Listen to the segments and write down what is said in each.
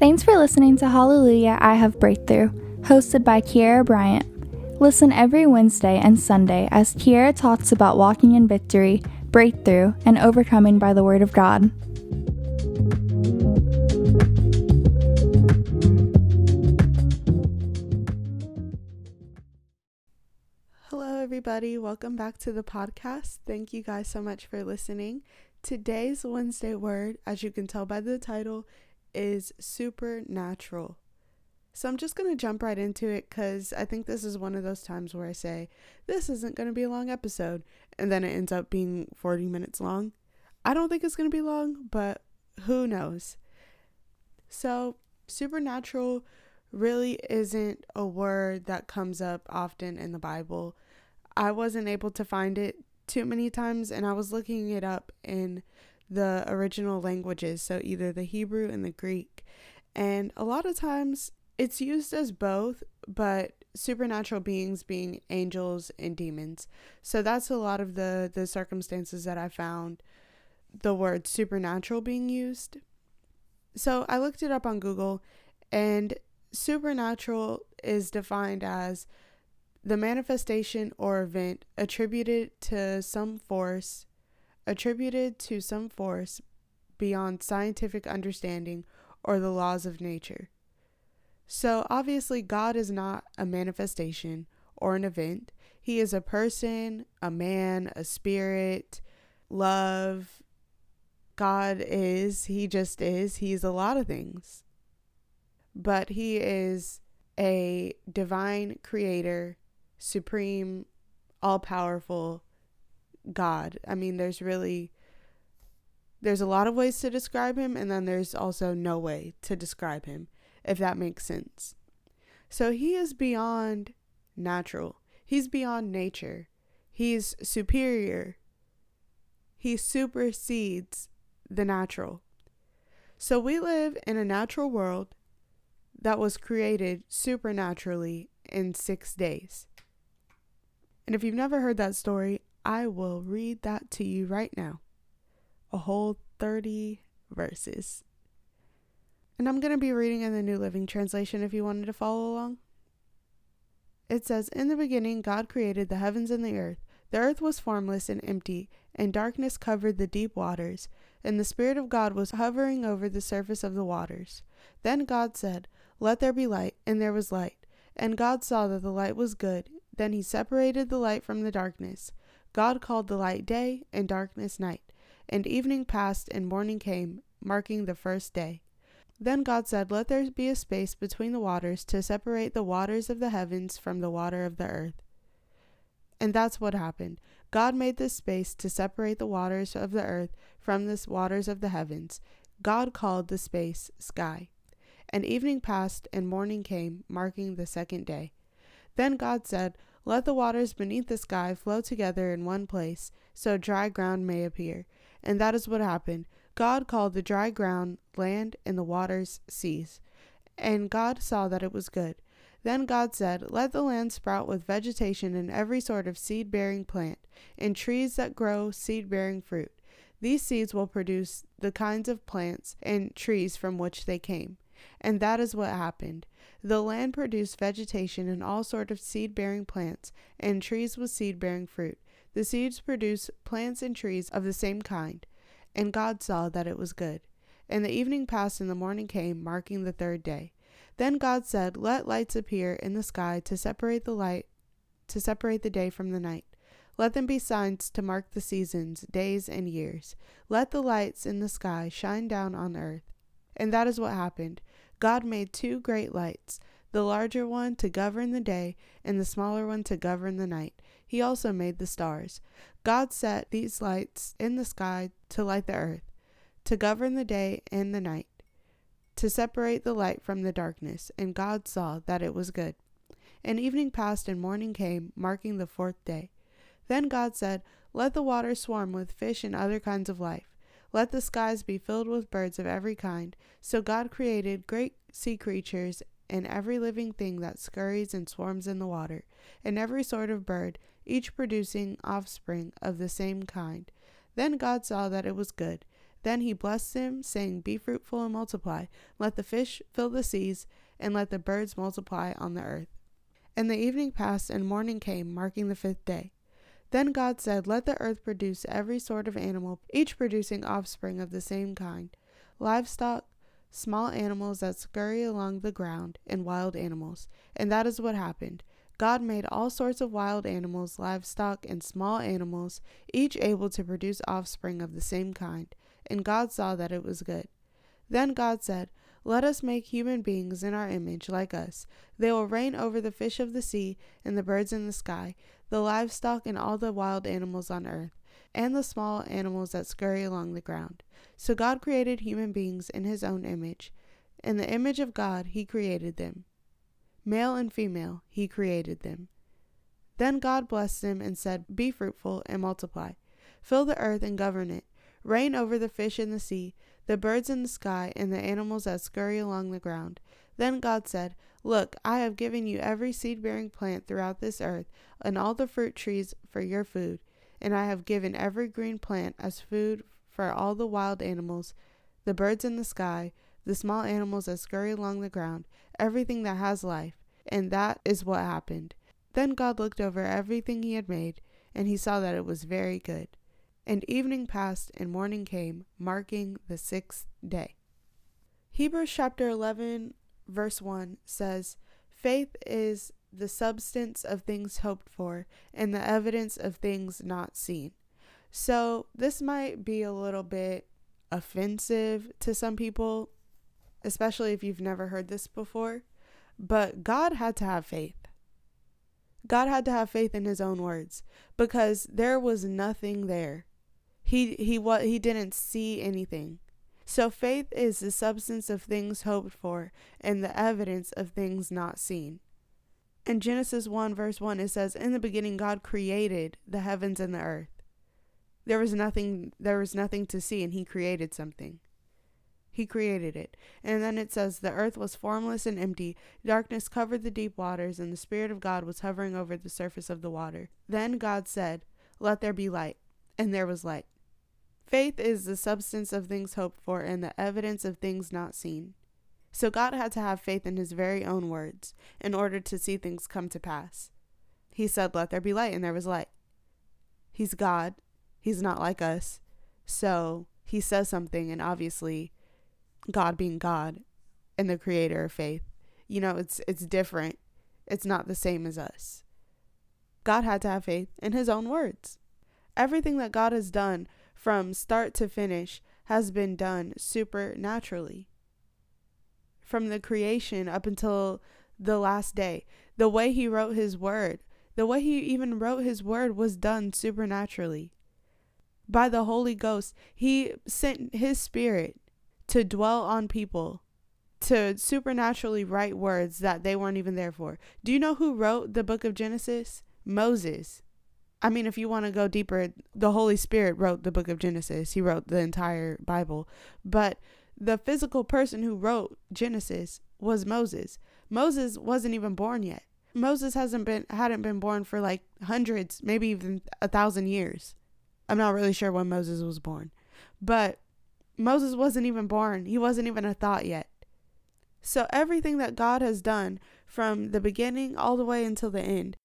Thanks for listening to Hallelujah, I Have Breakthrough, hosted by Kiera Bryant. Listen every Wednesday and Sunday as Kiera talks about walking in victory, breakthrough, and overcoming by the Word of God. Hello, everybody. Welcome back to the podcast. Thank you guys so much for listening. Today's Wednesday word, as you can tell by the title, is supernatural. So I'm just going to jump right into it because I think this is one of those times where I say, this isn't going to be a long episode, and then it ends up being 40 minutes long. I don't think it's going to be long, but who knows? So, supernatural really isn't a word that comes up often in the Bible. I wasn't able to find it too many times, and I was looking it up in the original languages, so either the Hebrew and the Greek. And a lot of times it's used as both, but supernatural beings being angels and demons. So that's a lot of the the circumstances that I found the word supernatural being used. So I looked it up on Google and supernatural is defined as the manifestation or event attributed to some force attributed to some force beyond scientific understanding or the laws of nature. So, obviously, God is not a manifestation or an event. He is a person, a man, a spirit, love. God is, He just is. He's a lot of things. But He is a divine creator, supreme, all powerful, God. I mean, there's really there's a lot of ways to describe him and then there's also no way to describe him, if that makes sense. So he is beyond natural. He's beyond nature. He's superior. He supersedes the natural. So we live in a natural world that was created supernaturally in six days. And if you've never heard that story, I will read that to you right now. A whole 30 verses. And I'm going to be reading in the New Living Translation if you wanted to follow along. It says, In the beginning, God created the heavens and the earth. The earth was formless and empty, and darkness covered the deep waters, and the Spirit of God was hovering over the surface of the waters. Then God said, Let there be light, and there was light. And God saw that the light was good. Then he separated the light from the darkness. God called the light day, and darkness night. And evening passed, and morning came, marking the first day. Then God said, Let there be a space between the waters to separate the waters of the heavens from the water of the earth. And that's what happened. God made this space to separate the waters of the earth from the waters of the heavens. God called the space sky. And evening passed, and morning came, marking the second day. Then God said, let the waters beneath the sky flow together in one place, so dry ground may appear. And that is what happened. God called the dry ground land and the waters seas. And God saw that it was good. Then God said, Let the land sprout with vegetation and every sort of seed bearing plant, and trees that grow seed bearing fruit. These seeds will produce the kinds of plants and trees from which they came. And that is what happened. The land produced vegetation and all sort of seed-bearing plants, and trees with seed-bearing fruit. The seeds produced plants and trees of the same kind. And God saw that it was good. And the evening passed and the morning came, marking the third day. Then God said, Let lights appear in the sky to separate the light to separate the day from the night. Let them be signs to mark the seasons, days, and years. Let the lights in the sky shine down on earth. And that is what happened. God made two great lights, the larger one to govern the day, and the smaller one to govern the night. He also made the stars. God set these lights in the sky to light the earth, to govern the day and the night, to separate the light from the darkness. And God saw that it was good. And evening passed and morning came, marking the fourth day. Then God said, Let the waters swarm with fish and other kinds of life let the skies be filled with birds of every kind. So God created great sea creatures and every living thing that scurries and swarms in the water, and every sort of bird, each producing offspring of the same kind. Then God saw that it was good. Then he blessed them, saying, Be fruitful and multiply. Let the fish fill the seas, and let the birds multiply on the earth. And the evening passed, and morning came, marking the fifth day. Then God said, Let the earth produce every sort of animal, each producing offspring of the same kind livestock, small animals that scurry along the ground, and wild animals. And that is what happened. God made all sorts of wild animals, livestock, and small animals, each able to produce offspring of the same kind. And God saw that it was good. Then God said, Let us make human beings in our image, like us. They will reign over the fish of the sea, and the birds in the sky, the livestock, and all the wild animals on earth, and the small animals that scurry along the ground. So God created human beings in his own image. In the image of God, he created them. Male and female, he created them. Then God blessed them and said, Be fruitful and multiply. Fill the earth and govern it. Reign over the fish in the sea, the birds in the sky, and the animals that scurry along the ground. Then God said, Look, I have given you every seed bearing plant throughout this earth, and all the fruit trees for your food. And I have given every green plant as food for all the wild animals, the birds in the sky, the small animals that scurry along the ground, everything that has life. And that is what happened. Then God looked over everything he had made, and he saw that it was very good. And evening passed, and morning came, marking the sixth day. Hebrews chapter 11, verse 1 says, Faith is the substance of things hoped for, and the evidence of things not seen. So, this might be a little bit offensive to some people, especially if you've never heard this before. But God had to have faith. God had to have faith in his own words because there was nothing there. He he what he didn't see anything. So faith is the substance of things hoped for and the evidence of things not seen. In Genesis 1 verse 1 it says in the beginning God created the heavens and the earth. There was nothing there was nothing to see and he created something. He created it. And then it says, The earth was formless and empty. Darkness covered the deep waters, and the Spirit of God was hovering over the surface of the water. Then God said, Let there be light. And there was light. Faith is the substance of things hoped for and the evidence of things not seen. So God had to have faith in his very own words in order to see things come to pass. He said, Let there be light, and there was light. He's God. He's not like us. So he says something, and obviously God being God and the creator of faith. You know, it's it's different. It's not the same as us. God had to have faith in his own words. Everything that God has done from start to finish has been done supernaturally. From the creation up until the last day, the way he wrote his word, the way he even wrote his word was done supernaturally. By the Holy Ghost, he sent his spirit to dwell on people, to supernaturally write words that they weren't even there for. Do you know who wrote the book of Genesis? Moses. I mean, if you want to go deeper, the Holy Spirit wrote the book of Genesis. He wrote the entire Bible. But the physical person who wrote Genesis was Moses. Moses wasn't even born yet. Moses hasn't been hadn't been born for like hundreds, maybe even a thousand years. I'm not really sure when Moses was born. But Moses wasn't even born, he wasn't even a thought yet. So, everything that God has done from the beginning all the way until the end,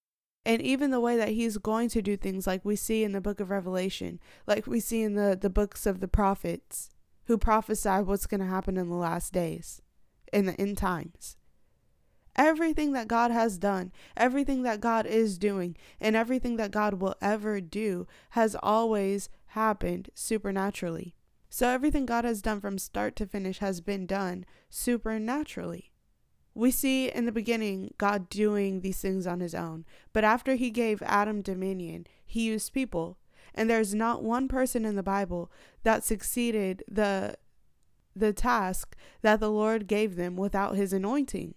and even the way that he's going to do things, like we see in the book of Revelation, like we see in the, the books of the prophets who prophesy what's going to happen in the last days, in the end times. Everything that God has done, everything that God is doing, and everything that God will ever do has always happened supernaturally. So everything God has done from start to finish has been done supernaturally. We see in the beginning God doing these things on his own, but after he gave Adam dominion, he used people. And there's not one person in the Bible that succeeded the the task that the Lord gave them without his anointing.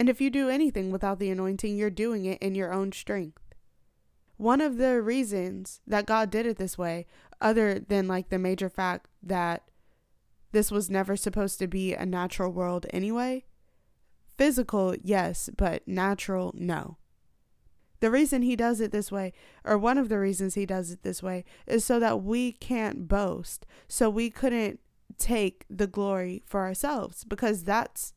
And if you do anything without the anointing, you're doing it in your own strength. One of the reasons that God did it this way, other than like the major fact that this was never supposed to be a natural world anyway, physical, yes, but natural, no. The reason he does it this way, or one of the reasons he does it this way, is so that we can't boast. So we couldn't take the glory for ourselves because that's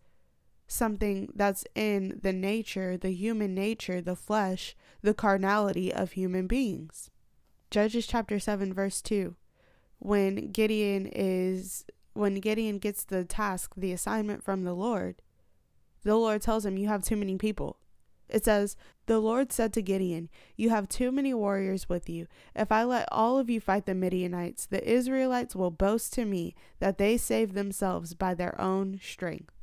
something that's in the nature, the human nature, the flesh, the carnality of human beings. Judges chapter 7 verse 2. When Gideon is when Gideon gets the task, the assignment from the Lord, the Lord tells him you have too many people. It says, The Lord said to Gideon, You have too many warriors with you. If I let all of you fight the Midianites, the Israelites will boast to me that they saved themselves by their own strength.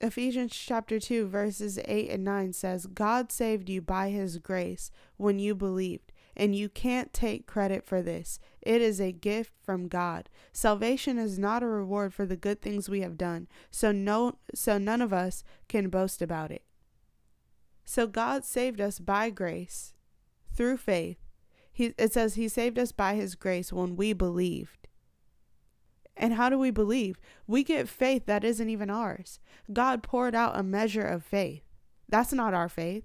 Ephesians chapter 2 verses 8 and 9 says, God saved you by his grace when you believed, and you can't take credit for this. It is a gift from God. Salvation is not a reward for the good things we have done, so no so none of us can boast about it. So God saved us by grace through faith. He, it says he saved us by his grace when we believed. And how do we believe? We get faith that isn't even ours. God poured out a measure of faith. That's not our faith.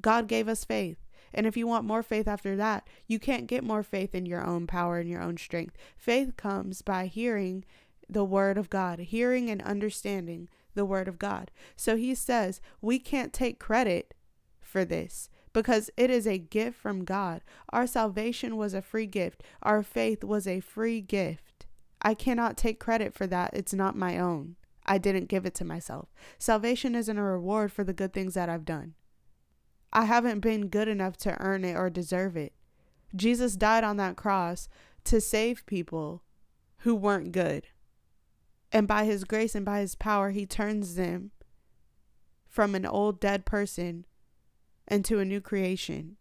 God gave us faith. And if you want more faith after that, you can't get more faith in your own power and your own strength. Faith comes by hearing the word of God, hearing and understanding the word of God. So he says we can't take credit for this because it is a gift from God. Our salvation was a free gift, our faith was a free gift. I cannot take credit for that. It's not my own. I didn't give it to myself. Salvation isn't a reward for the good things that I've done. I haven't been good enough to earn it or deserve it. Jesus died on that cross to save people who weren't good. And by his grace and by his power, he turns them from an old dead person into a new creation.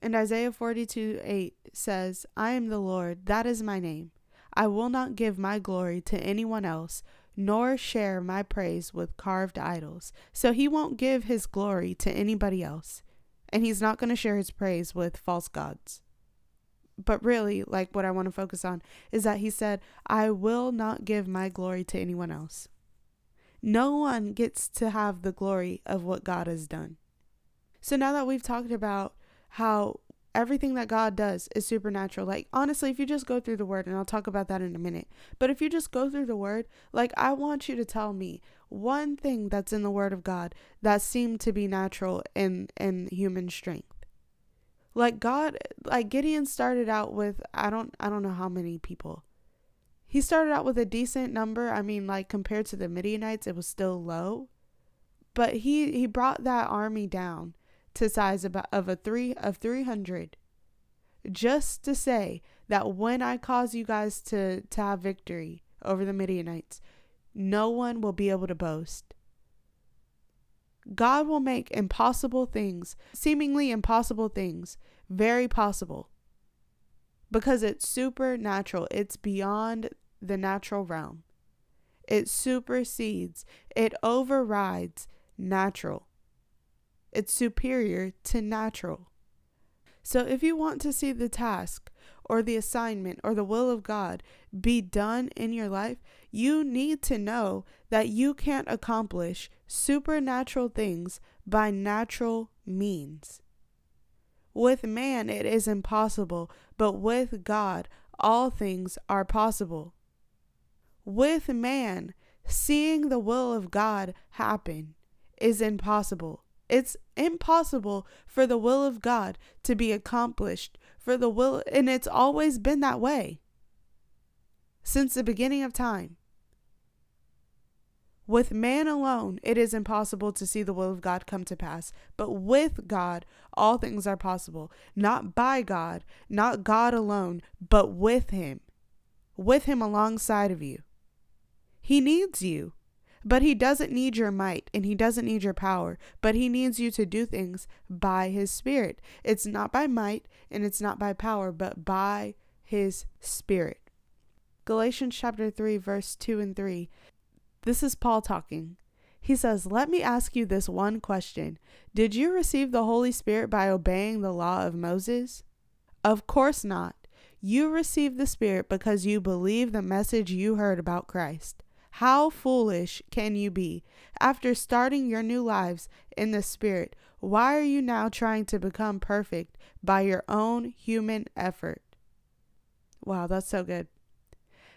And Isaiah 42 8 says, I am the Lord, that is my name. I will not give my glory to anyone else, nor share my praise with carved idols. So he won't give his glory to anybody else, and he's not going to share his praise with false gods. But really, like what I want to focus on is that he said, I will not give my glory to anyone else. No one gets to have the glory of what God has done. So now that we've talked about how everything that God does is supernatural. Like, honestly, if you just go through the word, and I'll talk about that in a minute, but if you just go through the word, like, I want you to tell me one thing that's in the word of God that seemed to be natural in, in human strength. Like God, like Gideon started out with, I don't, I don't know how many people. He started out with a decent number. I mean, like compared to the Midianites, it was still low. But he, he brought that army down to size of a three of 300 just to say that when I cause you guys to, to have victory over the Midianites, no one will be able to boast. God will make impossible things, seemingly impossible things, very possible. Because it's supernatural, it's beyond the natural realm. It supersedes, it overrides natural. It's superior to natural. So if you want to see the task or the assignment or the will of God be done in your life, you need to know that you can't accomplish supernatural things by natural means. With man, it is impossible, but with God, all things are possible. With man, seeing the will of God happen is impossible. It's impossible for the will of God to be accomplished, for the will, and it's always been that way since the beginning of time. With man alone, it is impossible to see the will of God come to pass. But with God, all things are possible. Not by God, not God alone, but with Him. With Him alongside of you. He needs you. But he doesn't need your might and he doesn't need your power, but he needs you to do things by his spirit. It's not by might and it's not by power, but by his spirit. Galatians chapter 3 verse 2 and 3. This is Paul talking. He says, Let me ask you this one question. Did you receive the Holy Spirit by obeying the law of Moses? Of course not. You received the Spirit because you believe the message you heard about Christ. How foolish can you be? After starting your new lives in the Spirit, why are you now trying to become perfect by your own human effort? Wow, that's so good.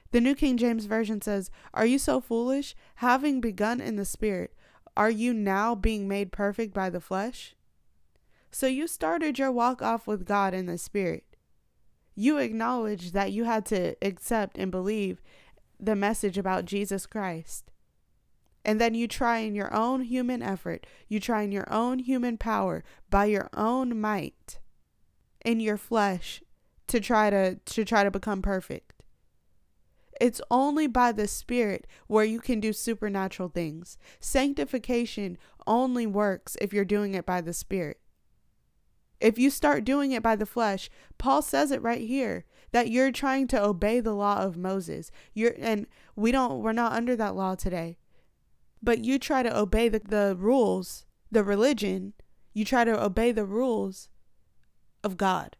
The New King James Version says, Are you so foolish? Having begun in the Spirit, are you now being made perfect by the flesh? So you started your walk off with God in the Spirit. You acknowledged that you had to accept and believe the message about Jesus Christ. And then you try in your own human effort, you try in your own human power, by your own might, in your flesh, to try to to try to become perfect. It's only by the Spirit where you can do supernatural things. Sanctification only works if you're doing it by the Spirit. If you start doing it by the flesh, Paul says it right here that you're trying to obey the law of Moses. You're and we don't we're not under that law today. But you try to obey the, the rules, the religion, you try to obey the rules of God.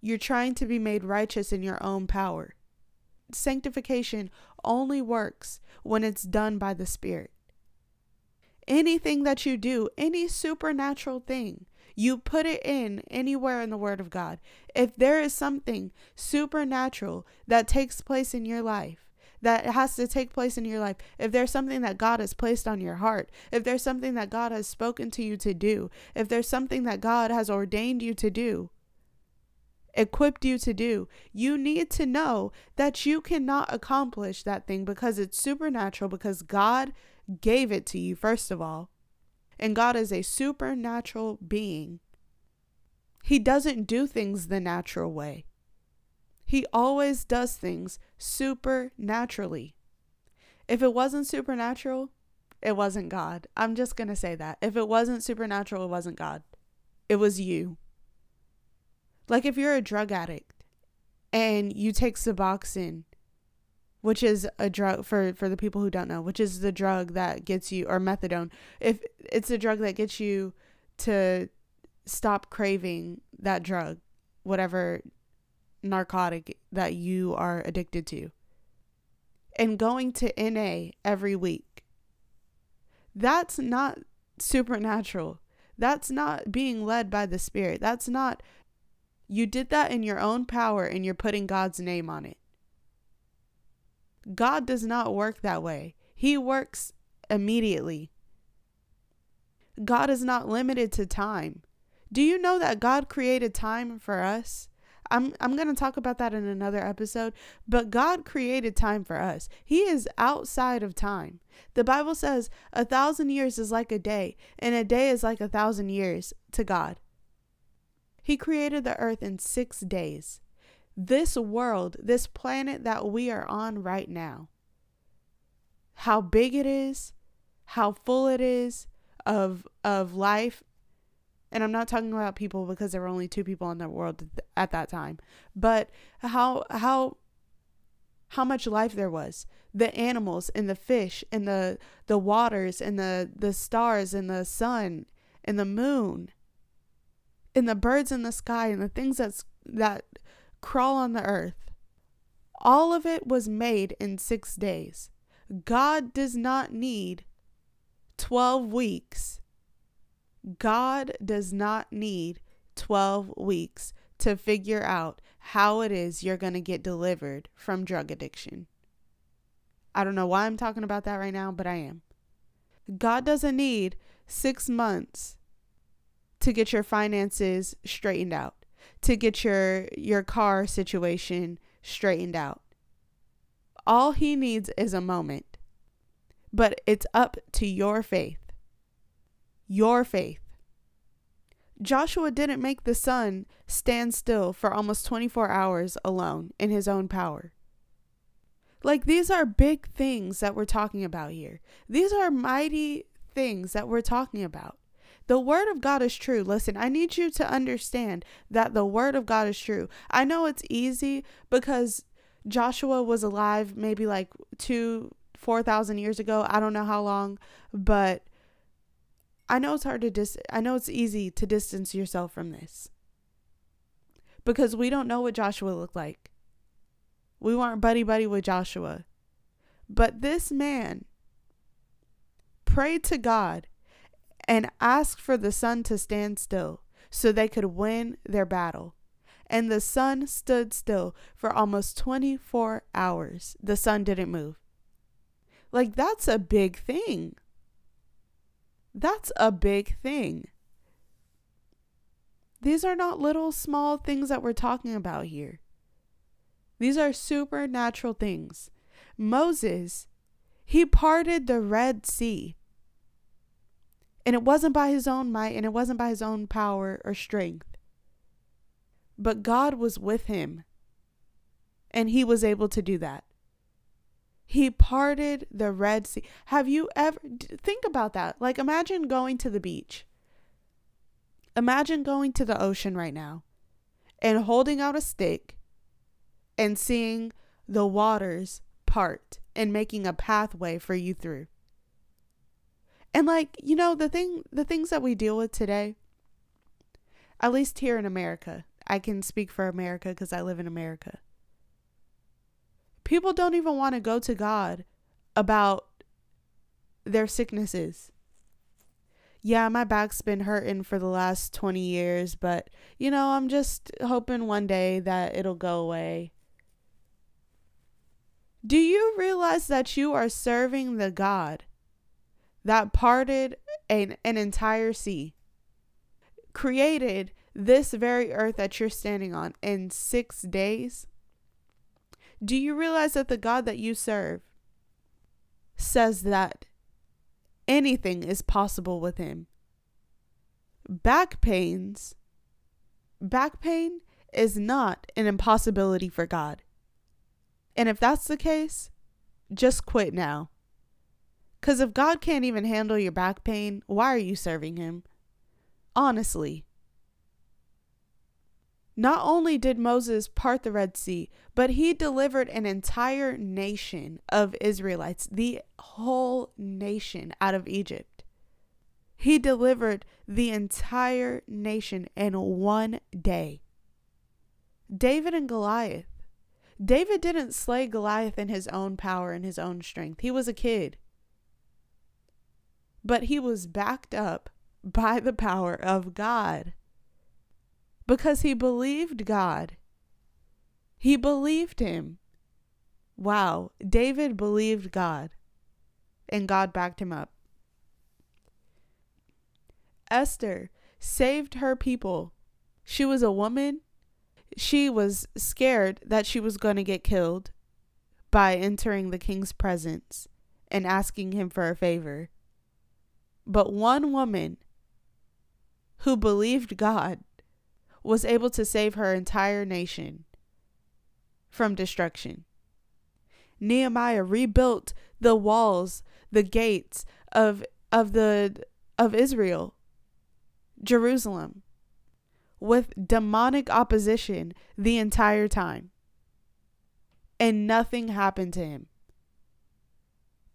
You're trying to be made righteous in your own power. Sanctification only works when it's done by the Spirit. Anything that you do, any supernatural thing, you put it in anywhere in the Word of God. If there is something supernatural that takes place in your life, that has to take place in your life, if there's something that God has placed on your heart, if there's something that God has spoken to you to do, if there's something that God has ordained you to do, equipped you to do, you need to know that you cannot accomplish that thing because it's supernatural, because God gave it to you, first of all. And God is a supernatural being. He doesn't do things the natural way. He always does things supernaturally. If it wasn't supernatural, it wasn't God. I'm just going to say that. If it wasn't supernatural, it wasn't God. It was you. Like if you're a drug addict and you take Suboxone which is a drug for for the people who don't know, which is the drug that gets you or methadone. If it's a drug that gets you to stop craving that drug, whatever narcotic that you are addicted to. And going to NA every week. That's not supernatural. That's not being led by the Spirit. That's not, you did that in your own power and you're putting God's name on it. God does not work that way. He works immediately. God is not limited to time. Do you know that God created time for us? I'm I'm going to talk about that in another episode, but God created time for us. He is outside of time. The Bible says a thousand years is like a day, and a day is like a thousand years to God. He created the earth in six days this world, this planet that we are on right now, how big it is, how full it is of of life. And I'm not talking about people because there were only two people in the world at that time, but how how how much life there was the animals and the fish and the the waters and the the stars and the sun and the moon and the birds in the sky and the things that's that crawl on the earth. All of it was made in six days. God does not need 12 weeks. God does not need 12 weeks to figure out how it is you're going to get delivered from drug addiction. I don't know why I'm talking about that right now, but I am. God doesn't need six months to get your finances straightened out to get your your car situation straightened out. All he needs is a moment. But it's up to your faith. Your faith. Joshua didn't make the sun stand still for almost 24 hours alone in his own power. Like, these are big things that we're talking about here. These are mighty things that we're talking about. The word of God is true. Listen, I need you to understand that the word of God is true. I know it's easy because Joshua was alive maybe like two, 4,000 years ago. I don't know how long, but I know it's hard to dis I know it's easy to distance yourself from this. Because we don't know what Joshua looked like. We weren't buddy buddy with Joshua. But this man prayed to God and asked for the sun to stand still so they could win their battle. And the sun stood still for almost 24 hours. The sun didn't move. Like, that's a big thing. That's a big thing. These are not little small things that we're talking about here. These are supernatural things. Moses, he parted the Red Sea. And it wasn't by his own might and it wasn't by his own power or strength. But God was with him. And he was able to do that. He parted the Red Sea. Have you ever think about that? Like imagine going to the beach. Imagine going to the ocean right now and holding out a stick and seeing the waters part and making a pathway for you through. And like, you know, the thing the things that we deal with today, at least here in America, I can speak for America because I live in America. People don't even want to go to God about their sicknesses. Yeah, my back's been hurting for the last 20 years, but you know, I'm just hoping one day that it'll go away. Do you realize that you are serving the God that parted an, an entire sea, created this very earth that you're standing on in six days? Do you realize that the God that you serve says that anything is possible with him? Back pains, back pain is not an impossibility for God. And if that's the case, just quit now. Because if God can't even handle your back pain, why are you serving Him? Honestly. Not only did Moses part the Red Sea, but he delivered an entire nation of Israelites, the whole nation out of Egypt. He delivered the entire nation in one day. David and Goliath. David didn't slay Goliath in his own power and his own strength. He was a kid. But he was backed up by the power of God because he believed God. He believed him. Wow, David believed God, and God backed him up. Esther saved her people. She was a woman. She was scared that she was going to get killed by entering the king's presence and asking him for a favor. But one woman who believed God was able to save her entire nation from destruction. Nehemiah rebuilt the walls, the gates of of the of Israel, Jerusalem, with demonic opposition the entire time. And nothing happened to him.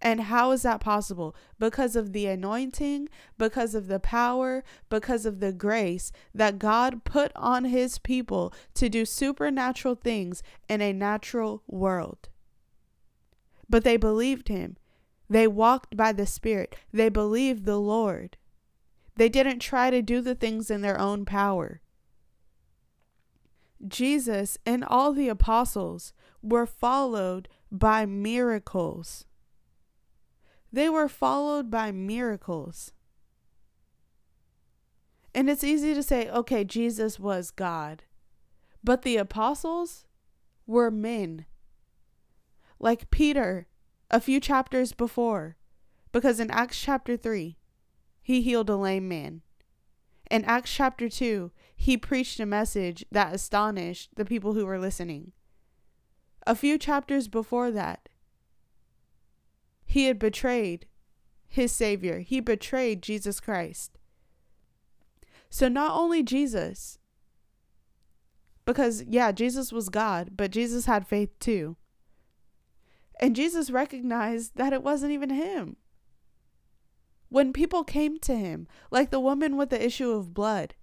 And how is that possible? Because of the anointing, because of the power, because of the grace that God put on his people to do supernatural things in a natural world. But they believed him. They walked by the Spirit. They believed the Lord. They didn't try to do the things in their own power. Jesus and all the apostles were followed by miracles. They were followed by miracles. And it's easy to say, okay, Jesus was God. But the apostles were men. Like Peter, a few chapters before. Because in Acts chapter 3, he healed a lame man. In Acts chapter 2, he preached a message that astonished the people who were listening. A few chapters before that, he had betrayed his Savior, he betrayed Jesus Christ. So, not only Jesus, because, yeah, Jesus was God, but Jesus had faith too. And Jesus recognized that it wasn't even him. When people came to him, like the woman with the issue of blood,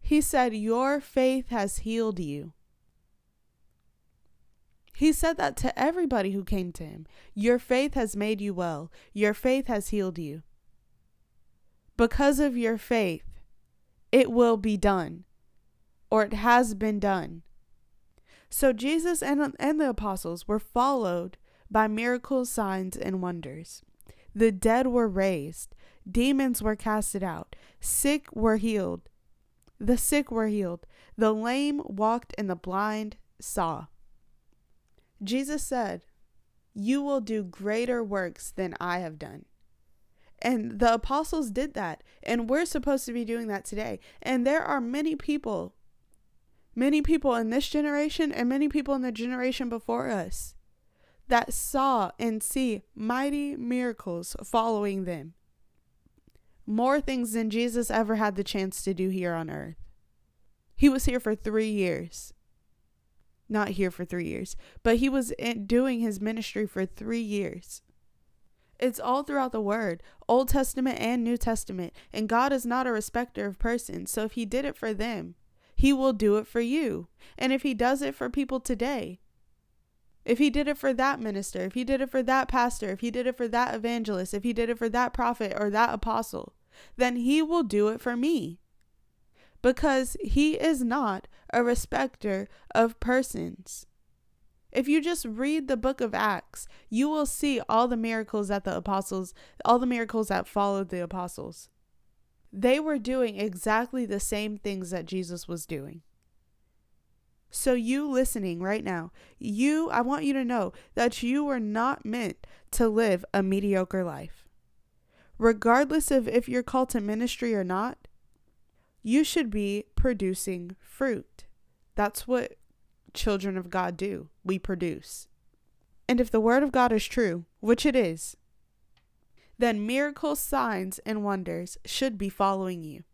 he said, Your faith has healed you. He said that to everybody who came to him. Your faith has made you well. Your faith has healed you. Because of your faith, it will be done, or it has been done. So Jesus and, and the apostles were followed by miracles, signs, and wonders. The dead were raised, demons were casted out, sick were healed. The sick were healed, the lame walked, and the blind saw. Jesus said, You will do greater works than I have done. And the apostles did that. And we're supposed to be doing that today. And there are many people, many people in this generation and many people in the generation before us that saw and see mighty miracles following them. More things than Jesus ever had the chance to do here on earth. He was here for three years. Not here for three years, but he was doing his ministry for three years. It's all throughout the Word, Old Testament and New Testament. And God is not a respecter of persons. So if He did it for them, He will do it for you. And if He does it for people today, if He did it for that minister, if He did it for that pastor, if He did it for that evangelist, if He did it for that prophet or that apostle, then He will do it for me. Because He is not a respecter of persons. If you just read the book of Acts, you will see all the miracles that the apostles, all the miracles that followed the apostles. They were doing exactly the same things that Jesus was doing. So, you listening right now, you, I want you to know that you were not meant to live a mediocre life. Regardless of if you're called to ministry or not, you should be producing fruit. That's what children of God do. We produce. And if the word of God is true, which it is, then miracles, signs, and wonders should be following you.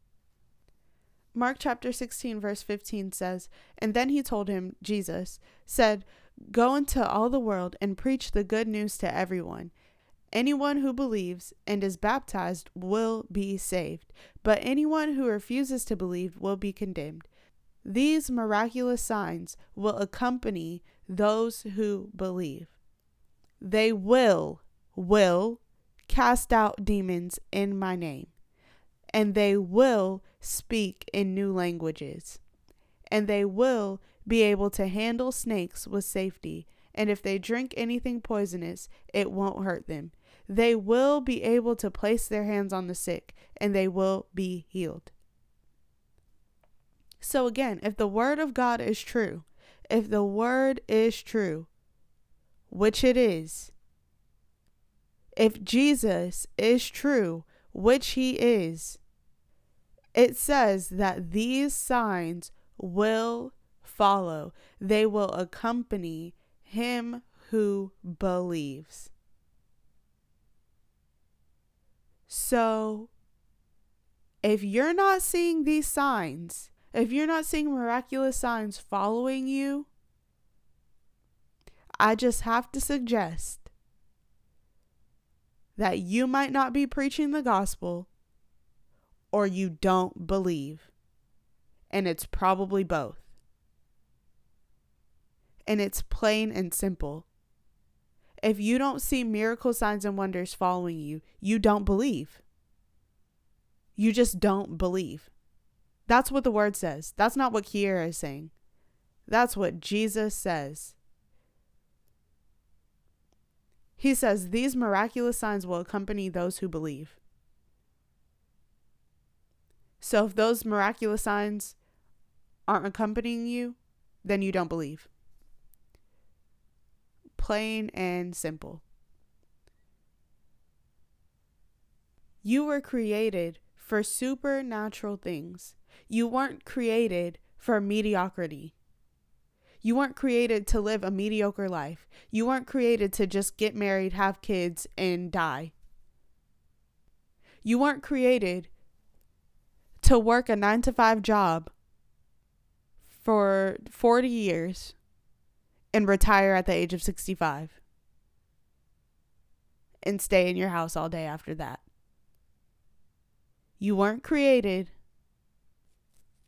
Mark chapter 16, verse 15 says, And then he told him, Jesus said, Go into all the world and preach the good news to everyone. Anyone who believes and is baptized will be saved, but anyone who refuses to believe will be condemned. These miraculous signs will accompany those who believe. They will, will cast out demons in my name, and they will speak in new languages, and they will be able to handle snakes with safety. And if they drink anything poisonous, it won't hurt them. They will be able to place their hands on the sick, and they will be healed. So, again, if the word of God is true, if the word is true, which it is, if Jesus is true, which he is, it says that these signs will follow, they will accompany him who believes. So, if you're not seeing these signs, if you're not seeing miraculous signs following you, I just have to suggest that you might not be preaching the gospel or you don't believe. And it's probably both. And it's plain and simple. If you don't see miracle signs and wonders following you, you don't believe. You just don't believe. That's what the word says. That's not what Kiera is saying. That's what Jesus says. He says, These miraculous signs will accompany those who believe. So if those miraculous signs aren't accompanying you, then you don't believe. Plain and simple. You were created for supernatural things. You weren't created for mediocrity. You weren't created to live a mediocre life. You weren't created to just get married, have kids, and die. You weren't created to work a nine to five job for 40 years and retire at the age of 65 and stay in your house all day after that. You weren't created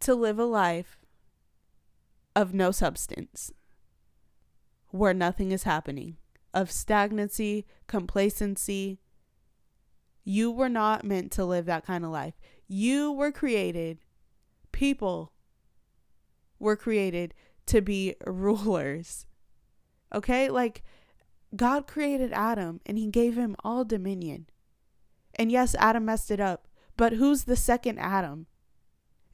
to live a life of no substance. where nothing is happening, of stagnancy, complacency. You were not meant to live that kind of life. You were created, people were created to be rulers. Okay? Like, God created Adam and he gave him all dominion. And yes, Adam messed it up, but who's the second Adam?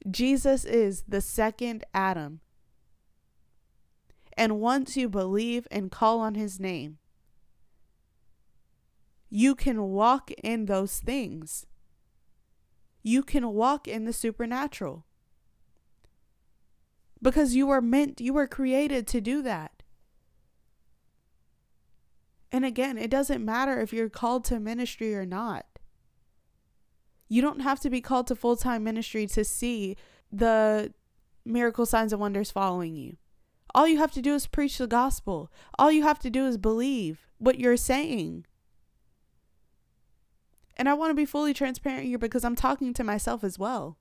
Jesus is the second Adam. And once you believe and call on his name, you can walk in those things. You can walk in the supernatural. Because you were meant, you were created to do that. And again, it doesn't matter if you're called to ministry or not. You don't have to be called to full time ministry to see the miracle signs and wonders following you. All you have to do is preach the gospel. All you have to do is believe what you're saying. And I want to be fully transparent here because I'm talking to myself as well.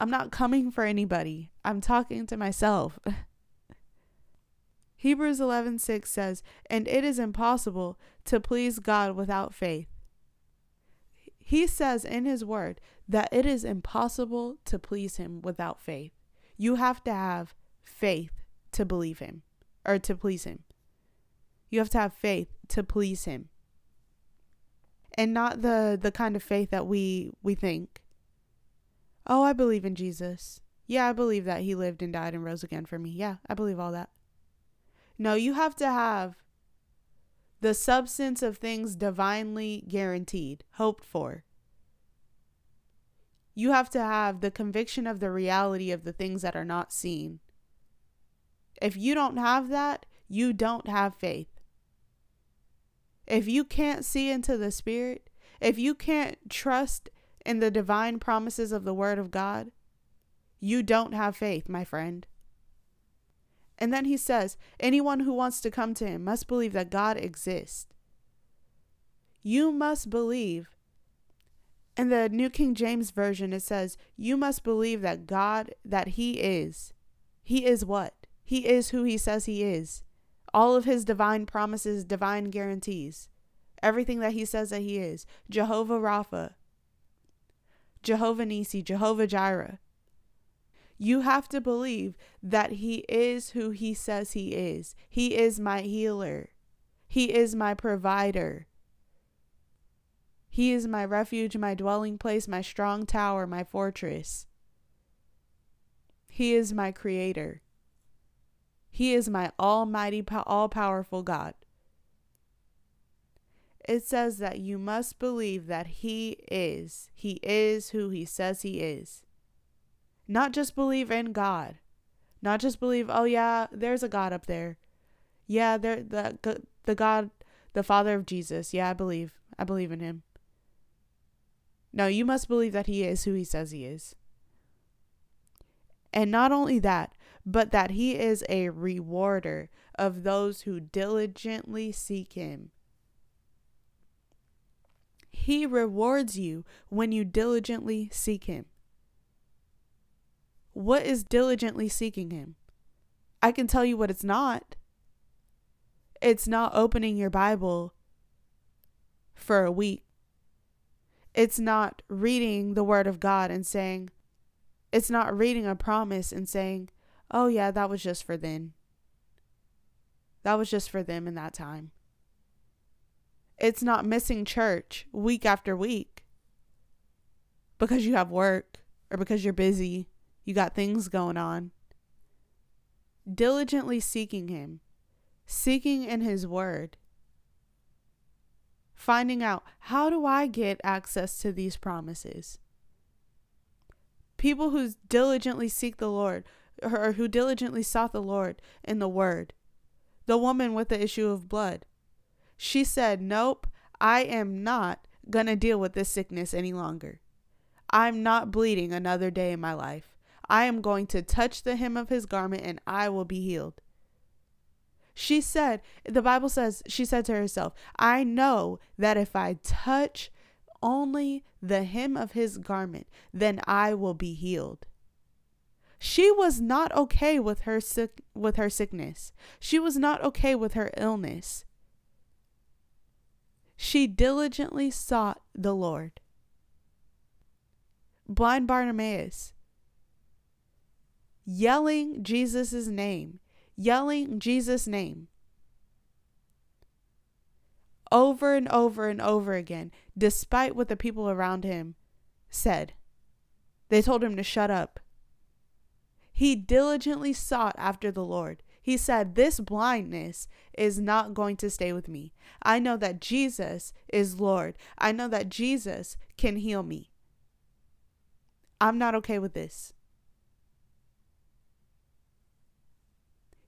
I'm not coming for anybody. I'm talking to myself. Hebrews 11:6 says, "And it is impossible to please God without faith." He says in his word that it is impossible to please him without faith. You have to have faith to believe him or to please him. You have to have faith to please him. And not the the kind of faith that we we think. Oh, I believe in Jesus. Yeah, I believe that he lived and died and rose again for me. Yeah, I believe all that. No, you have to have the substance of things divinely guaranteed, hoped for. You have to have the conviction of the reality of the things that are not seen. If you don't have that, you don't have faith. If you can't see into the Spirit, if you can't trust in the divine promises of the Word of God, you don't have faith, my friend. And then he says, anyone who wants to come to him must believe that God exists. You must believe. In the New King James Version, it says, You must believe that God, that He is. He is what? He is who He says He is. All of His divine promises, divine guarantees. Everything that He says that He is. Jehovah Rapha, Jehovah Nisi, Jehovah Jireh. You have to believe that He is who He says He is. He is my healer, He is my provider. He is my refuge, my dwelling place, my strong tower, my fortress. He is my creator. He is my almighty, all powerful God. It says that you must believe that He is. He is who He says He is. Not just believe in God. Not just believe, oh yeah, there's a God up there. Yeah, there the the God, the Father of Jesus. Yeah, I believe. I believe in him. No, you must believe that he is who he says he is. And not only that, but that he is a rewarder of those who diligently seek him. He rewards you when you diligently seek him. What is diligently seeking Him? I can tell you what it's not. It's not opening your Bible for a week. It's not reading the Word of God and saying, it's not reading a promise and saying, oh, yeah, that was just for then. That was just for them in that time. It's not missing church week after week because you have work or because you're busy you got things going on. Diligently seeking Him, seeking in His Word, finding out how do I get access to these promises? People who diligently seek the Lord, or who diligently sought the Lord in the Word. The woman with the issue of blood. She said, Nope, I am not going to deal with this sickness any longer. I'm not bleeding another day in my life. I am going to touch the hem of his garment and I will be healed. She said, the Bible says, she said to herself, I know that if I touch only the hem of his garment, then I will be healed. She was not okay with her sick with her sickness. She was not okay with her illness. She diligently sought the Lord. Blind Bartimaeus yelling Jesus' name, yelling Jesus' name over and over and over again, despite what the people around him said. They told him to shut up. He diligently sought after the Lord. He said, This blindness is not going to stay with me. I know that Jesus is Lord. I know that Jesus can heal me. I'm not okay with this.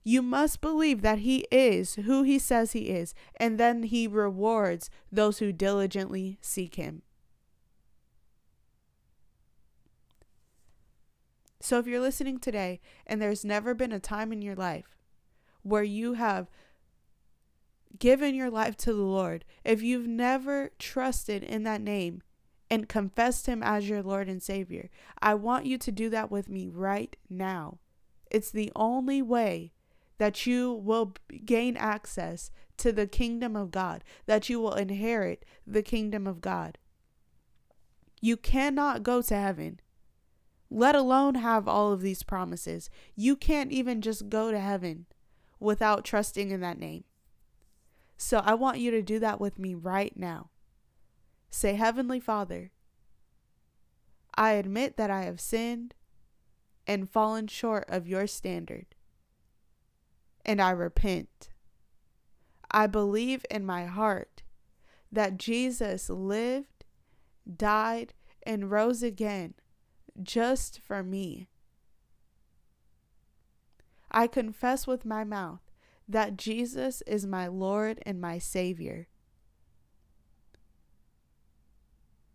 You must believe that He is who He says He is, and then He rewards those who diligently seek Him. So if you're listening today and there's never been a time in your life where you have given your life to the Lord, if you've never trusted in that name and confessed Him as your Lord and Savior, I want you to do that with me right now. It's the only way that you will gain access to the kingdom of God, that you will inherit the kingdom of God. You cannot go to heaven let alone have all of these promises. You can't even just go to heaven without trusting in that name. So I want you to do that with me right now. Say, Heavenly Father, I admit that I have sinned and fallen short of your standard, and I repent. I believe in my heart that Jesus lived, died, and rose again just for me. I confess with my mouth that Jesus is my Lord and my Savior.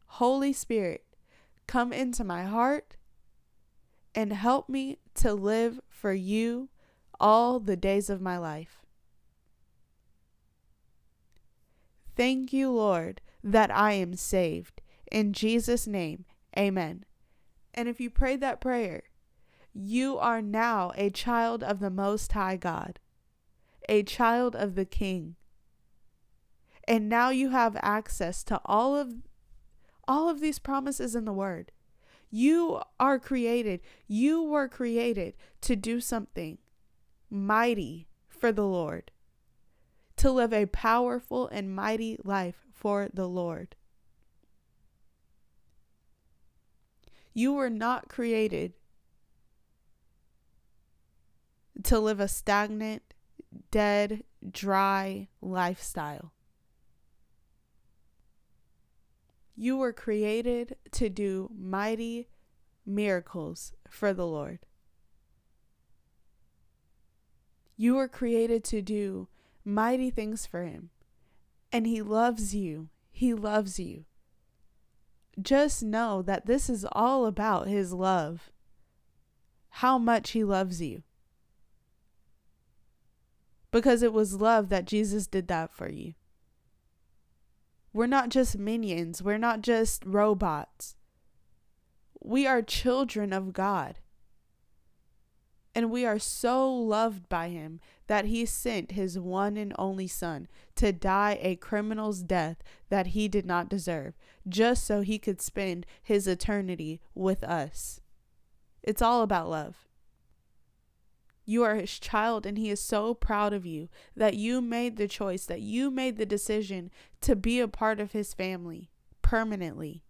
Holy Spirit, come into my heart and help me to live for you all the days of my life. Thank you, Lord, that I am saved. In Jesus' name, amen. And if you prayed that prayer, you are now a child of the Most High God, a child of the King. And now you have access to all of all of these promises in the word. You are created. You were created to do something mighty for the Lord, to live a powerful and mighty life for the Lord. You were not created to live a stagnant, dead, dry lifestyle. You were created to do mighty miracles for the Lord. You were created to do mighty things for Him. And He loves you. He loves you just know that this is all about His love. How much He loves you. Because it was love that Jesus did that for you. We're not just minions, we're not just robots. We are children of God. And we are so loved by him that he sent his one and only Son to die a criminal's death that he did not deserve, just so he could spend his eternity with us. It's all about love. You are his child, and he is so proud of you that you made the choice, that you made the decision to be a part of his family permanently.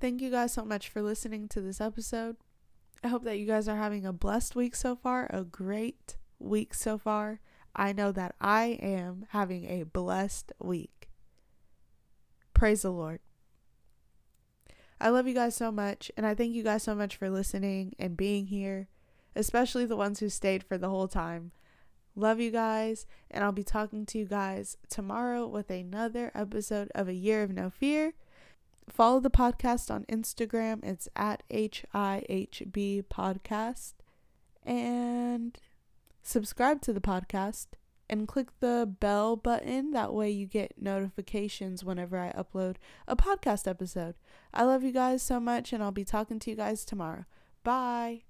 Thank you guys so much for listening to this episode. I hope that you guys are having a blessed week so far, a great week so far. I know that I am having a blessed week. Praise the Lord. I love you guys so much, and I thank you guys so much for listening and being here, especially the ones who stayed for the whole time. Love you guys, and I'll be talking to you guys tomorrow with another episode of A Year of No Fear. Follow the podcast on Instagram. It's at HIHB Podcast. And subscribe to the podcast and click the bell button. That way you get notifications whenever I upload a podcast episode. I love you guys so much, and I'll be talking to you guys tomorrow. Bye.